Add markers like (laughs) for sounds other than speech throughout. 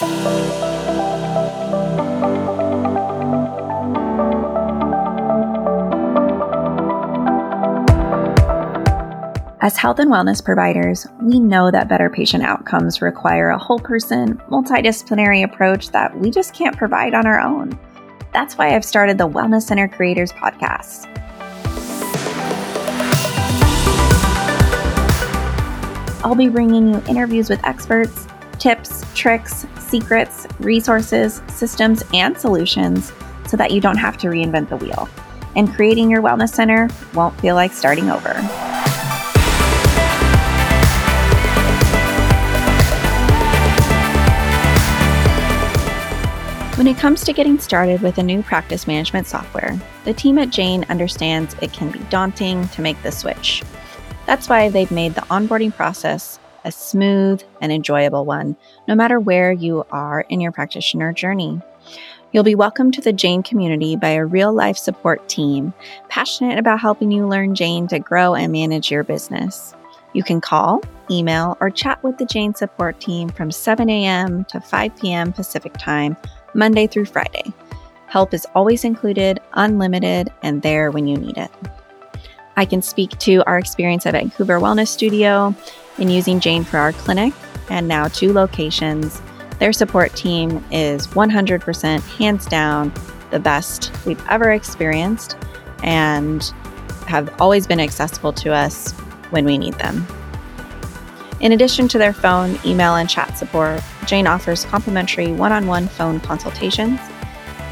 As health and wellness providers, we know that better patient outcomes require a whole person, multidisciplinary approach that we just can't provide on our own. That's why I've started the Wellness Center Creators Podcast. I'll be bringing you interviews with experts, tips, tricks, secrets, resources, systems, and solutions so that you don't have to reinvent the wheel. And creating your wellness center won't feel like starting over. When it comes to getting started with a new practice management software, the team at Jane understands it can be daunting to make the switch. That's why they've made the onboarding process a smooth and enjoyable one, no matter where you are in your practitioner journey. You'll be welcomed to the Jane community by a real life support team passionate about helping you learn Jane to grow and manage your business. You can call, email, or chat with the Jane support team from 7 a.m. to 5 p.m. Pacific Time Monday through Friday. Help is always included, unlimited, and there when you need it. I can speak to our experience at Vancouver Wellness Studio in using Jane for our clinic and now two locations. Their support team is 100% hands down the best we've ever experienced and have always been accessible to us when we need them. In addition to their phone, email, and chat support, Jane offers complimentary one on one phone consultations.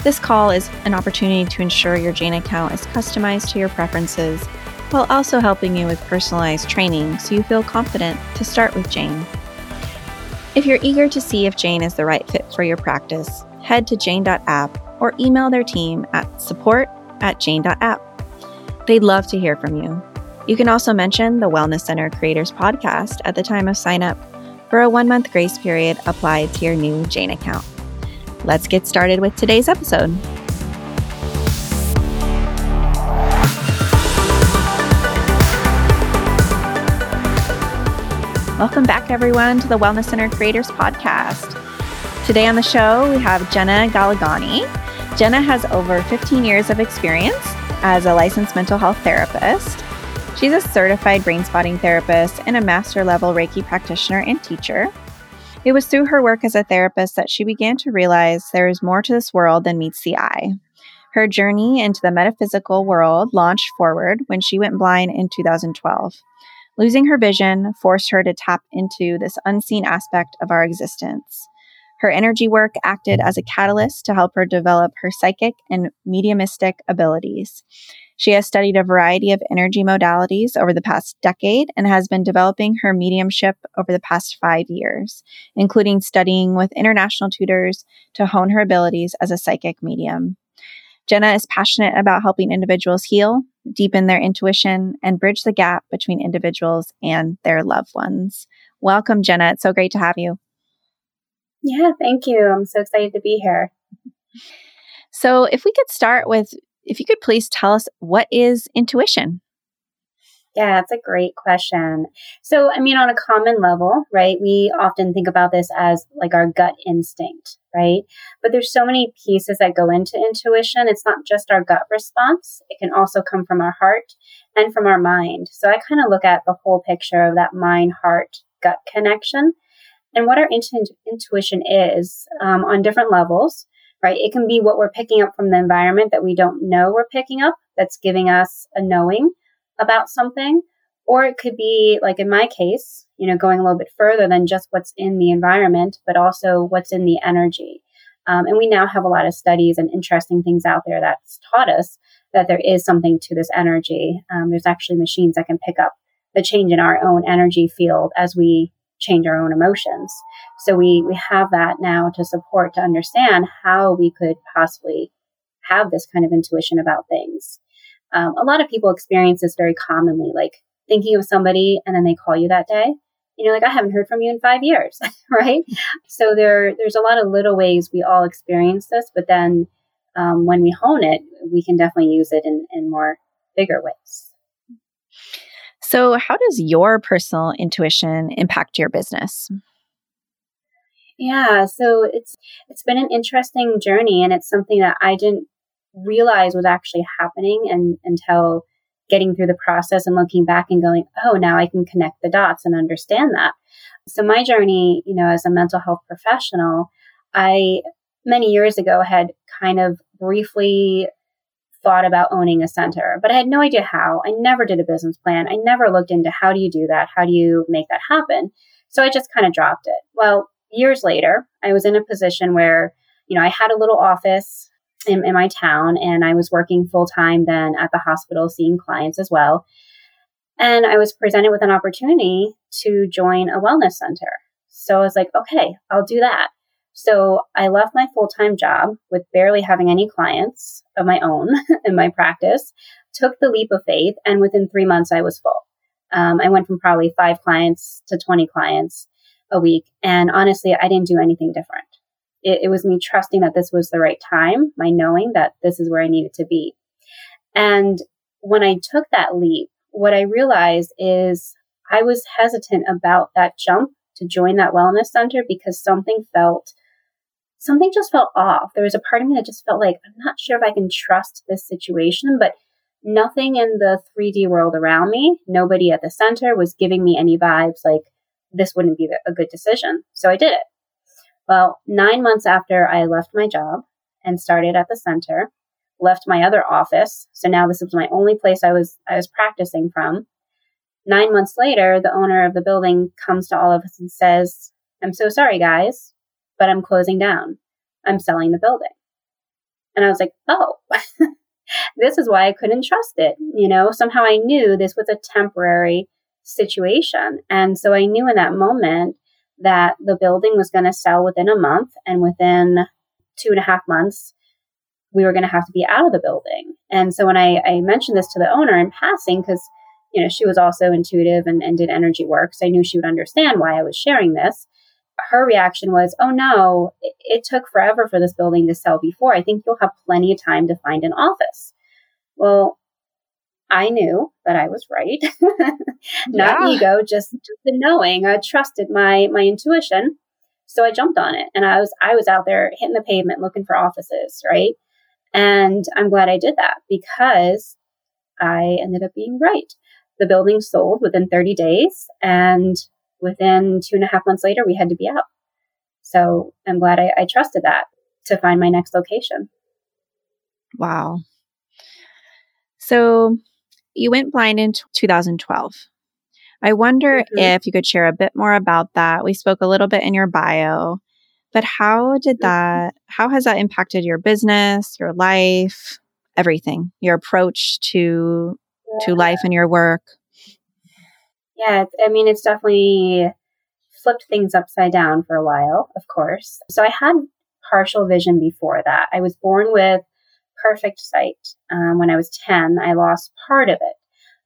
This call is an opportunity to ensure your Jane account is customized to your preferences while also helping you with personalized training so you feel confident to start with Jane. If you're eager to see if Jane is the right fit for your practice, head to jane.app or email their team at support at jane.app. They'd love to hear from you. You can also mention the Wellness Center Creators Podcast at the time of sign up for a one month grace period applied to your new Jane account. Let's get started with today's episode. Welcome back, everyone, to the Wellness Center Creators Podcast. Today on the show, we have Jenna Galligani. Jenna has over 15 years of experience as a licensed mental health therapist She's a certified brain spotting therapist and a master level Reiki practitioner and teacher. It was through her work as a therapist that she began to realize there is more to this world than meets the eye. Her journey into the metaphysical world launched forward when she went blind in 2012. Losing her vision forced her to tap into this unseen aspect of our existence. Her energy work acted as a catalyst to help her develop her psychic and mediumistic abilities. She has studied a variety of energy modalities over the past decade and has been developing her mediumship over the past five years, including studying with international tutors to hone her abilities as a psychic medium. Jenna is passionate about helping individuals heal, deepen their intuition, and bridge the gap between individuals and their loved ones. Welcome, Jenna. It's so great to have you. Yeah, thank you. I'm so excited to be here. So, if we could start with if you could please tell us what is intuition? Yeah, that's a great question. So, I mean, on a common level, right, we often think about this as like our gut instinct, right? But there's so many pieces that go into intuition. It's not just our gut response, it can also come from our heart and from our mind. So, I kind of look at the whole picture of that mind heart gut connection and what our intu- intuition is um, on different levels right? It can be what we're picking up from the environment that we don't know we're picking up that's giving us a knowing about something. Or it could be, like in my case, you know, going a little bit further than just what's in the environment, but also what's in the energy. Um, and we now have a lot of studies and interesting things out there that's taught us that there is something to this energy. Um, there's actually machines that can pick up the change in our own energy field as we change our own emotions. So we, we have that now to support, to understand how we could possibly have this kind of intuition about things. Um, a lot of people experience this very commonly, like thinking of somebody and then they call you that day. You know, like I haven't heard from you in five years, (laughs) right? So there, there's a lot of little ways we all experience this, but then um, when we hone it, we can definitely use it in, in more bigger ways. So, how does your personal intuition impact your business? Yeah, so it's it's been an interesting journey and it's something that I didn't realize was actually happening and until getting through the process and looking back and going, "Oh, now I can connect the dots and understand that." So my journey, you know, as a mental health professional, I many years ago had kind of briefly thought about owning a center, but I had no idea how. I never did a business plan. I never looked into how do you do that? How do you make that happen? So I just kind of dropped it. Well, years later, I was in a position where, you know, I had a little office in, in my town and I was working full time then at the hospital seeing clients as well. And I was presented with an opportunity to join a wellness center. So I was like, okay, I'll do that. So I left my full time job with barely having any clients of my own (laughs) in my practice, took the leap of faith, and within three months I was full. Um, I went from probably five clients to 20 clients a week. And honestly, I didn't do anything different. It, it was me trusting that this was the right time, my knowing that this is where I needed to be. And when I took that leap, what I realized is I was hesitant about that jump to join that wellness center because something felt something just felt off. There was a part of me that just felt like I'm not sure if I can trust this situation, but nothing in the 3D world around me, nobody at the center was giving me any vibes like this wouldn't be a good decision. So I did it. Well, nine months after I left my job and started at the center, left my other office. So now this was my only place I was I was practicing from. Nine months later, the owner of the building comes to all of us and says, I'm so sorry, guys, but I'm closing down. I'm selling the building. And I was like, oh, (laughs) this is why I couldn't trust it. You know, somehow I knew this was a temporary situation. And so I knew in that moment that the building was going to sell within a month and within two and a half months, we were going to have to be out of the building. And so when I, I mentioned this to the owner in passing, because you know she was also intuitive and, and did energy work, so I knew she would understand why I was sharing this. Her reaction was, "Oh no, it, it took forever for this building to sell before. I think you'll have plenty of time to find an office." Well, I knew that I was right, (laughs) not yeah. ego, just just the knowing. I trusted my my intuition, so I jumped on it, and I was I was out there hitting the pavement looking for offices, right? And I'm glad I did that because I ended up being right. The building sold within 30 days, and within two and a half months later, we had to be out. So I'm glad I, I trusted that to find my next location. Wow. So you went blind in 2012. I wonder mm-hmm. if you could share a bit more about that. We spoke a little bit in your bio, but how did mm-hmm. that, how has that impacted your business, your life, everything, your approach to, yeah. to life and your work? Yeah, I mean, it's definitely flipped things upside down for a while, of course. So I had partial vision before that. I was born with perfect sight. Um, when I was 10, I lost part of it.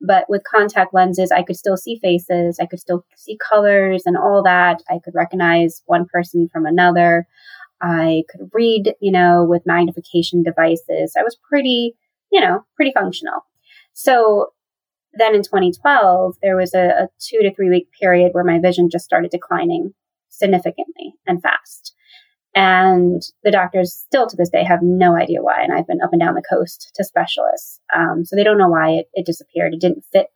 But with contact lenses, I could still see faces, I could still see colors and all that. I could recognize one person from another. I could read, you know, with magnification devices. I was pretty, you know, pretty functional. So then in 2012, there was a, a two to three week period where my vision just started declining significantly and fast. And the doctors still to this day have no idea why. And I've been up and down the coast to specialists. Um, so they don't know why it, it disappeared. It didn't fit,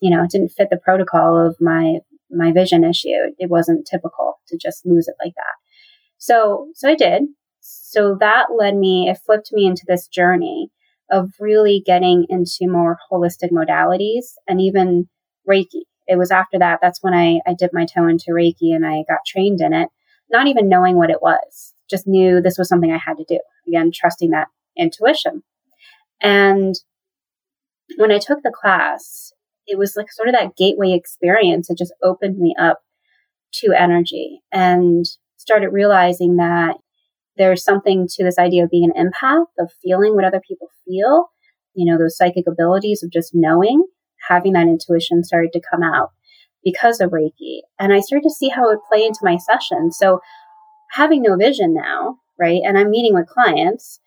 you know, it didn't fit the protocol of my, my vision issue. It wasn't typical to just lose it like that. So, so I did. So that led me, it flipped me into this journey of really getting into more holistic modalities and even Reiki. It was after that, that's when I, I dipped my toe into Reiki and I got trained in it not even knowing what it was, just knew this was something I had to do. Again, trusting that intuition. And when I took the class, it was like sort of that gateway experience. It just opened me up to energy and started realizing that there's something to this idea of being an empath, of feeling what other people feel, you know, those psychic abilities of just knowing, having that intuition started to come out because of Reiki. And I started to see how it would play into my session. So having no vision now, right? And I'm meeting with clients.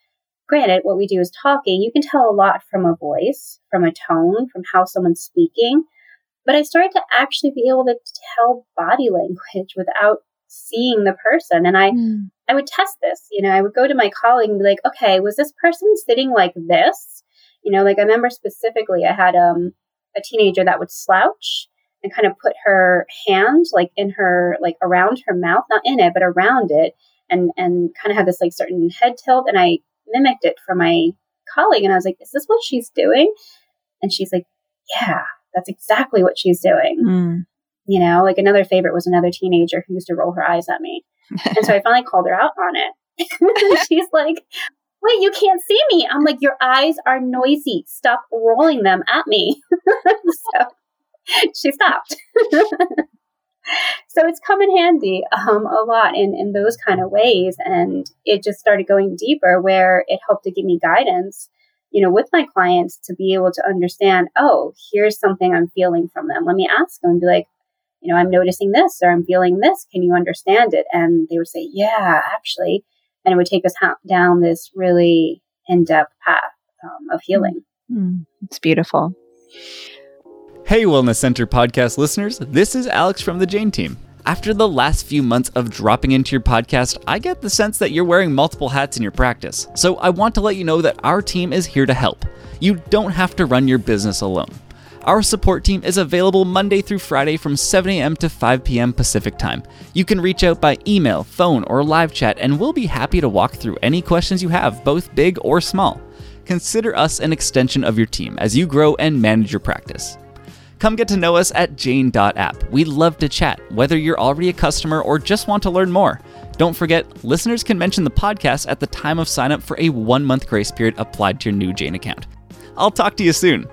Granted, what we do is talking. You can tell a lot from a voice, from a tone, from how someone's speaking. But I started to actually be able to tell body language (laughs) without seeing the person. And I, mm. I would test this. You know, I would go to my colleague and be like, okay, was this person sitting like this? You know, like I remember specifically, I had um, a teenager that would slouch and kind of put her hand like in her like around her mouth, not in it, but around it, and and kind of had this like certain head tilt. And I mimicked it for my colleague, and I was like, "Is this what she's doing?" And she's like, "Yeah, that's exactly what she's doing." Mm. You know, like another favorite was another teenager who used to roll her eyes at me, and so I finally called her out on it. (laughs) she's like, wait, you can't see me. I'm like, your eyes are noisy. Stop rolling them at me. (laughs) so (laughs) she stopped. (laughs) so it's come in handy um, a lot in, in those kind of ways. And it just started going deeper where it helped to give me guidance, you know, with my clients to be able to understand, oh, here's something I'm feeling from them. Let me ask them and be like, you know, I'm noticing this or I'm feeling this. Can you understand it? And they would say, yeah, actually. And it would take us ha- down this really in depth path um, of healing. Mm, it's beautiful. Hey, Wellness Center podcast listeners, this is Alex from the Jane team. After the last few months of dropping into your podcast, I get the sense that you're wearing multiple hats in your practice. So I want to let you know that our team is here to help. You don't have to run your business alone. Our support team is available Monday through Friday from 7 a.m. to 5 p.m. Pacific Time. You can reach out by email, phone, or live chat, and we'll be happy to walk through any questions you have, both big or small. Consider us an extension of your team as you grow and manage your practice. Come get to know us at jane.app. We love to chat, whether you're already a customer or just want to learn more. Don't forget, listeners can mention the podcast at the time of sign up for a one month grace period applied to your new Jane account. I'll talk to you soon.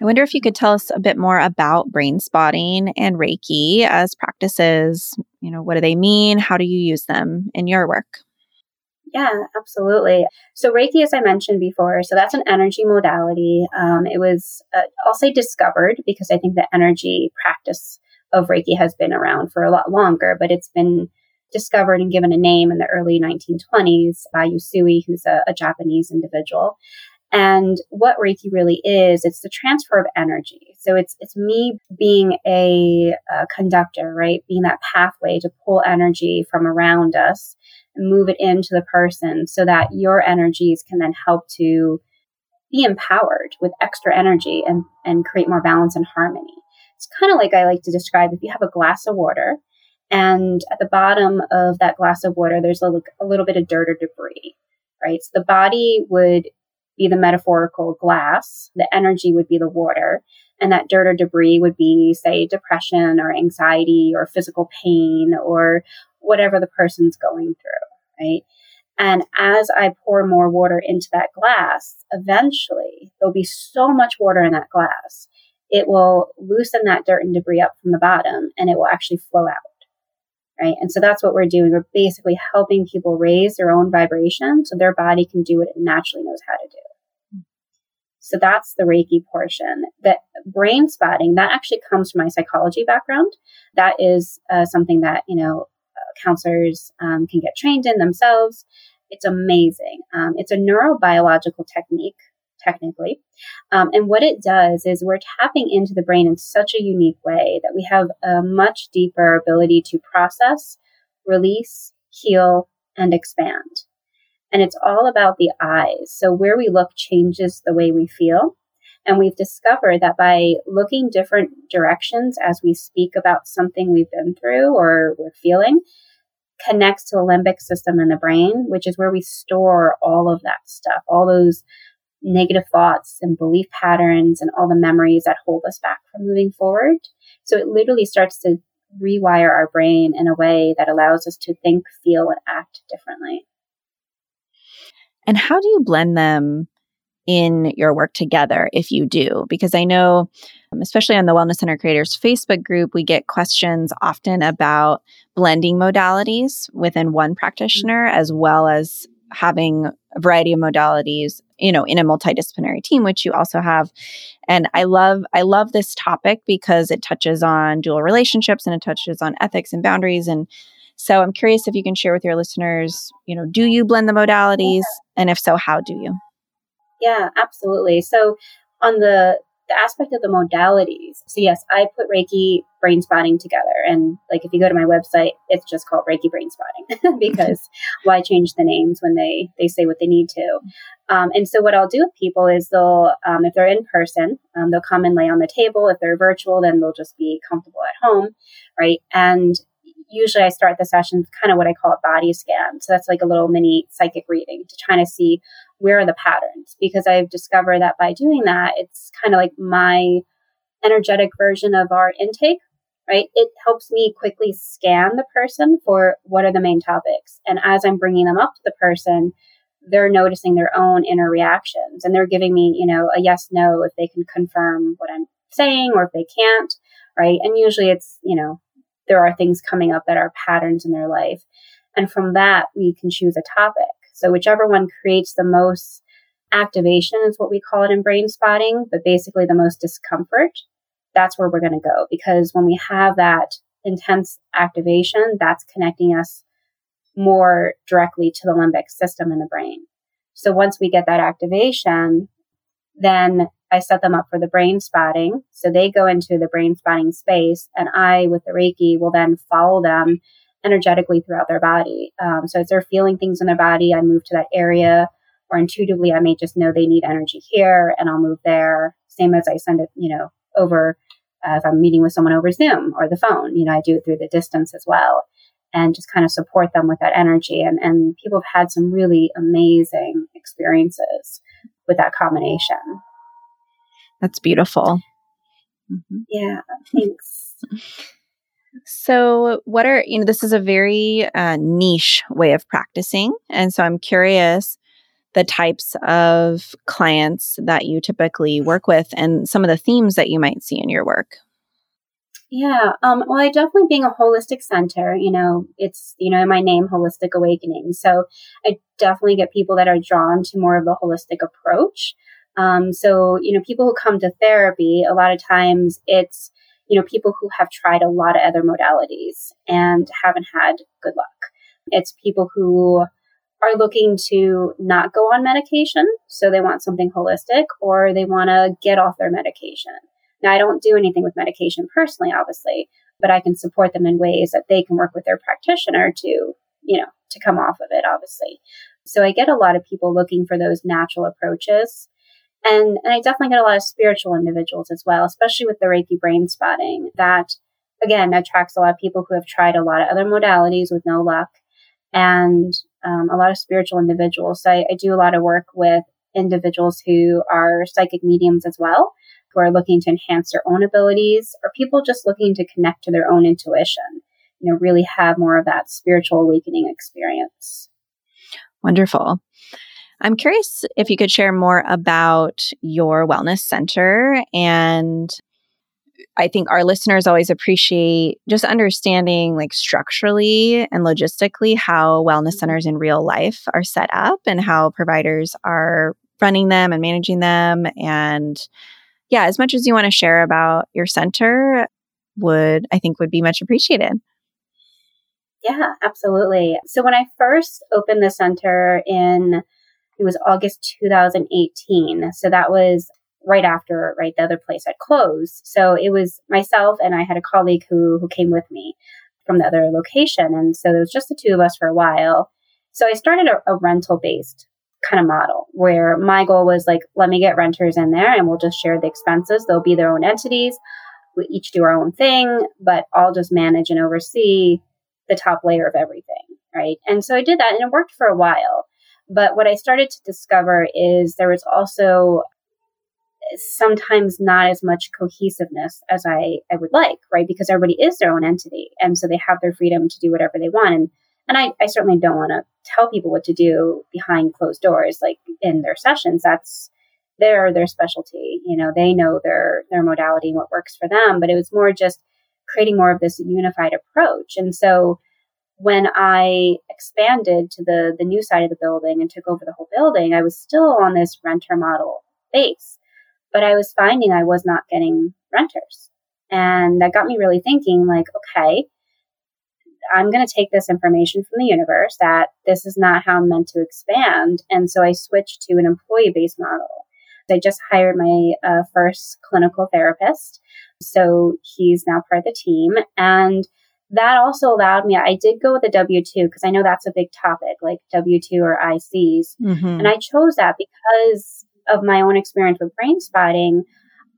I wonder if you could tell us a bit more about brain spotting and Reiki as practices. You know, what do they mean? How do you use them in your work? Yeah, absolutely. So Reiki, as I mentioned before, so that's an energy modality. Um, it was, uh, I'll say discovered because I think the energy practice of Reiki has been around for a lot longer, but it's been discovered and given a name in the early 1920s by Usui, who's a, a Japanese individual. And what Reiki really is, it's the transfer of energy. So it's it's me being a, a conductor, right? Being that pathway to pull energy from around us move it into the person so that your energies can then help to be empowered with extra energy and, and create more balance and harmony. It's kind of like I like to describe if you have a glass of water and at the bottom of that glass of water, there's a, a little bit of dirt or debris, right? So the body would be the metaphorical glass, the energy would be the water, and that dirt or debris would be, say, depression or anxiety or physical pain or whatever the person's going through, right? And as I pour more water into that glass, eventually there'll be so much water in that glass. It will loosen that dirt and debris up from the bottom and it will actually flow out. Right. And so that's what we're doing. We're basically helping people raise their own vibration so their body can do what it naturally knows how to do. So that's the Reiki portion. That brain spotting, that actually comes from my psychology background. That is uh, something that, you know, counselors um, can get trained in themselves. It's amazing. Um, it's a neurobiological technique, technically. Um, and what it does is we're tapping into the brain in such a unique way that we have a much deeper ability to process, release, heal, and expand. And it's all about the eyes. So where we look changes the way we feel. And we've discovered that by looking different directions as we speak about something we've been through or we're feeling, connects to the limbic system in the brain, which is where we store all of that stuff, all those negative thoughts and belief patterns and all the memories that hold us back from moving forward. So it literally starts to rewire our brain in a way that allows us to think, feel, and act differently. And how do you blend them in your work together if you do? Because I know, um, especially on the Wellness Center Creators Facebook group, we get questions often about blending modalities within one practitioner as well as having a variety of modalities you know in a multidisciplinary team which you also have. And i love i love this topic because it touches on dual relationships and it touches on ethics and boundaries. And so i'm curious if you can share with your listeners you know do you blend the modalities? And if so how do you yeah, absolutely. So on the the aspect of the modalities. So yes, I put Reiki brain spotting together. And like if you go to my website, it's just called Reiki brain spotting (laughs) because (laughs) why change the names when they they say what they need to? Um, and so what I'll do with people is they'll um, if they're in person, um, they'll come and lay on the table. If they're virtual, then they'll just be comfortable at home, right? And usually I start the session kind of what I call a body scan. So that's like a little mini psychic reading to try to see where are the patterns because I've discovered that by doing that, it's kind of like my energetic version of our intake, right? It helps me quickly scan the person for what are the main topics. And as I'm bringing them up to the person, they're noticing their own inner reactions and they're giving me, you know, a yes, no if they can confirm what I'm saying or if they can't, right? And usually it's, you know, there are things coming up that are patterns in their life. And from that, we can choose a topic. So whichever one creates the most activation is what we call it in brain spotting, but basically the most discomfort, that's where we're going to go. Because when we have that intense activation, that's connecting us more directly to the limbic system in the brain. So once we get that activation, then I set them up for the brain spotting. So they go into the brain spotting space, and I, with the Reiki, will then follow them energetically throughout their body. Um, so as they're feeling things in their body, I move to that area, or intuitively, I may just know they need energy here, and I'll move there. Same as I send it, you know, over uh, if I'm meeting with someone over Zoom or the phone. You know, I do it through the distance as well, and just kind of support them with that energy. And and people have had some really amazing experiences with that combination. That's beautiful. Mm-hmm. Yeah, thanks. (laughs) So, what are, you know, this is a very uh, niche way of practicing. And so I'm curious the types of clients that you typically work with and some of the themes that you might see in your work. Yeah, um, well, I definitely being a holistic center, you know, it's, you know, my name, Holistic Awakening. So I definitely get people that are drawn to more of the holistic approach. Um, so, you know, people who come to therapy, a lot of times it's, you know, people who have tried a lot of other modalities and haven't had good luck. It's people who are looking to not go on medication. So they want something holistic or they want to get off their medication. Now, I don't do anything with medication personally, obviously, but I can support them in ways that they can work with their practitioner to, you know, to come off of it, obviously. So I get a lot of people looking for those natural approaches. And, and I definitely get a lot of spiritual individuals as well, especially with the Reiki brain spotting that again attracts a lot of people who have tried a lot of other modalities with no luck and um, a lot of spiritual individuals. So I, I do a lot of work with individuals who are psychic mediums as well, who are looking to enhance their own abilities or people just looking to connect to their own intuition, you know, really have more of that spiritual awakening experience. Wonderful. I'm curious if you could share more about your wellness center. And I think our listeners always appreciate just understanding, like structurally and logistically, how wellness mm-hmm. centers in real life are set up and how providers are running them and managing them. And yeah, as much as you want to share about your center, would I think would be much appreciated. Yeah, absolutely. So when I first opened the center in it was August 2018. So that was right after, right, the other place had closed. So it was myself and I had a colleague who, who came with me from the other location. And so it was just the two of us for a while. So I started a, a rental based kind of model where my goal was like, let me get renters in there and we'll just share the expenses. They'll be their own entities. We each do our own thing, but I'll just manage and oversee the top layer of everything. Right. And so I did that and it worked for a while. But what I started to discover is there was also sometimes not as much cohesiveness as I, I would like, right? Because everybody is their own entity. And so they have their freedom to do whatever they want. And, and I, I certainly don't want to tell people what to do behind closed doors, like in their sessions. That's their, their specialty. You know, they know their, their modality and what works for them. But it was more just creating more of this unified approach. And so when I expanded to the, the new side of the building and took over the whole building, I was still on this renter model base, but I was finding I was not getting renters. And that got me really thinking like, okay, I'm going to take this information from the universe that this is not how I'm meant to expand. And so I switched to an employee based model. I just hired my uh, first clinical therapist. So he's now part of the team. And that also allowed me, I did go with a W 2 because I know that's a big topic, like W 2 or ICs. Mm-hmm. And I chose that because of my own experience with brain spotting.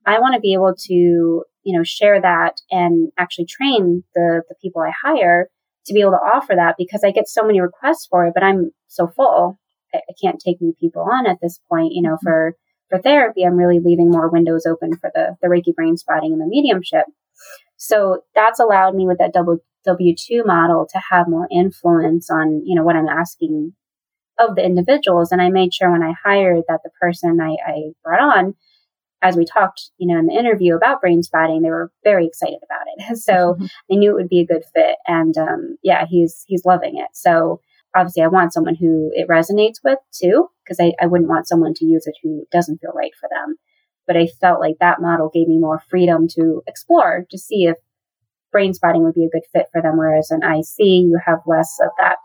I want to be able to, you know, share that and actually train the, the people I hire to be able to offer that because I get so many requests for it, but I'm so full. I, I can't take new people on at this point, you know, mm-hmm. for, for therapy. I'm really leaving more windows open for the, the Reiki brain spotting and the mediumship. So that's allowed me with that double W2 model to have more influence on, you know, what I'm asking of the individuals. And I made sure when I hired that the person I, I brought on, as we talked, you know, in the interview about brain spotting, they were very excited about it. (laughs) So (laughs) mm-hmm. I knew it would be a good fit. And um, yeah, he's he's loving it. So obviously I want someone who it resonates with too, because I, I wouldn't want someone to use it who doesn't feel right for them. But I felt like that model gave me more freedom to explore to see if brain spotting would be a good fit for them. Whereas an IC, you have less of that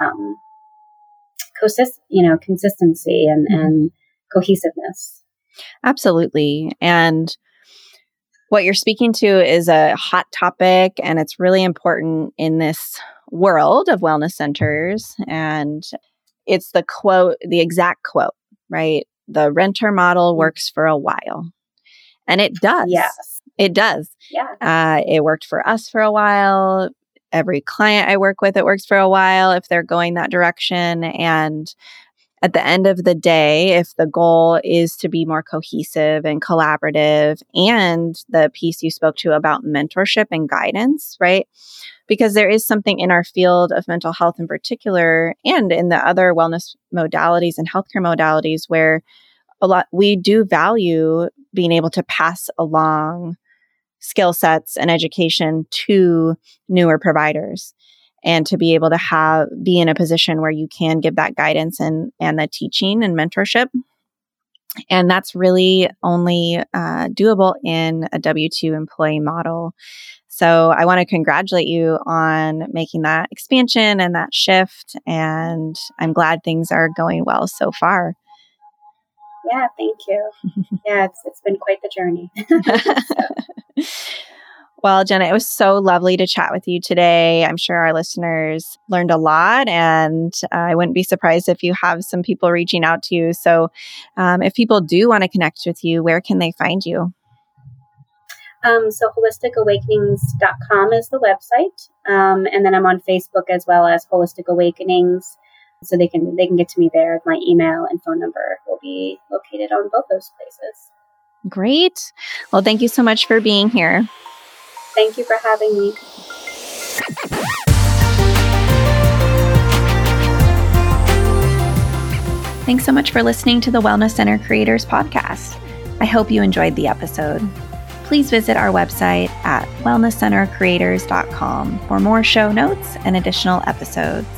um, consist, you know, consistency and, mm-hmm. and cohesiveness. Absolutely. And what you're speaking to is a hot topic and it's really important in this world of wellness centers. And it's the quote, the exact quote, right? The renter model mm-hmm. works for a while. And it does. Yes. It does. Yeah. Uh, it worked for us for a while every client I work with, it works for a while if they're going that direction. And at the end of the day, if the goal is to be more cohesive and collaborative, and the piece you spoke to about mentorship and guidance, right? Because there is something in our field of mental health in particular, and in the other wellness modalities and healthcare modalities, where a lot we do value being able to pass along skill sets and education to newer providers and to be able to have be in a position where you can give that guidance and and the teaching and mentorship and that's really only uh, doable in a w2 employee model so i want to congratulate you on making that expansion and that shift and i'm glad things are going well so far yeah, thank you. (laughs) yeah, it's it's been quite the journey. (laughs) (laughs) Well, Jenna, it was so lovely to chat with you today. I'm sure our listeners learned a lot, and I wouldn't be surprised if you have some people reaching out to you. So, um, if people do want to connect with you, where can they find you? Um, so, holisticawakenings.com is the website, um, and then I'm on Facebook as well as Holistic Awakenings so they can they can get to me there. My email and phone number will be located on both those places. Great. Well, thank you so much for being here. Thank you for having me. Thanks so much for listening to the Wellness Center Creators Podcast. I hope you enjoyed the episode. Please visit our website at wellnesscentercreators.com for more show notes and additional episodes.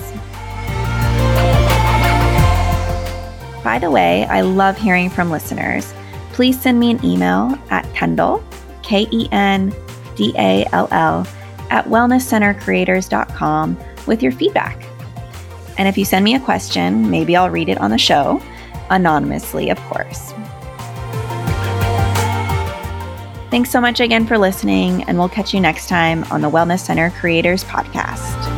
By the way, I love hearing from listeners. Please send me an email at Kendall, K E N D A L L, at wellnesscentercreators.com with your feedback. And if you send me a question, maybe I'll read it on the show, anonymously, of course. Thanks so much again for listening, and we'll catch you next time on the Wellness Center Creators Podcast.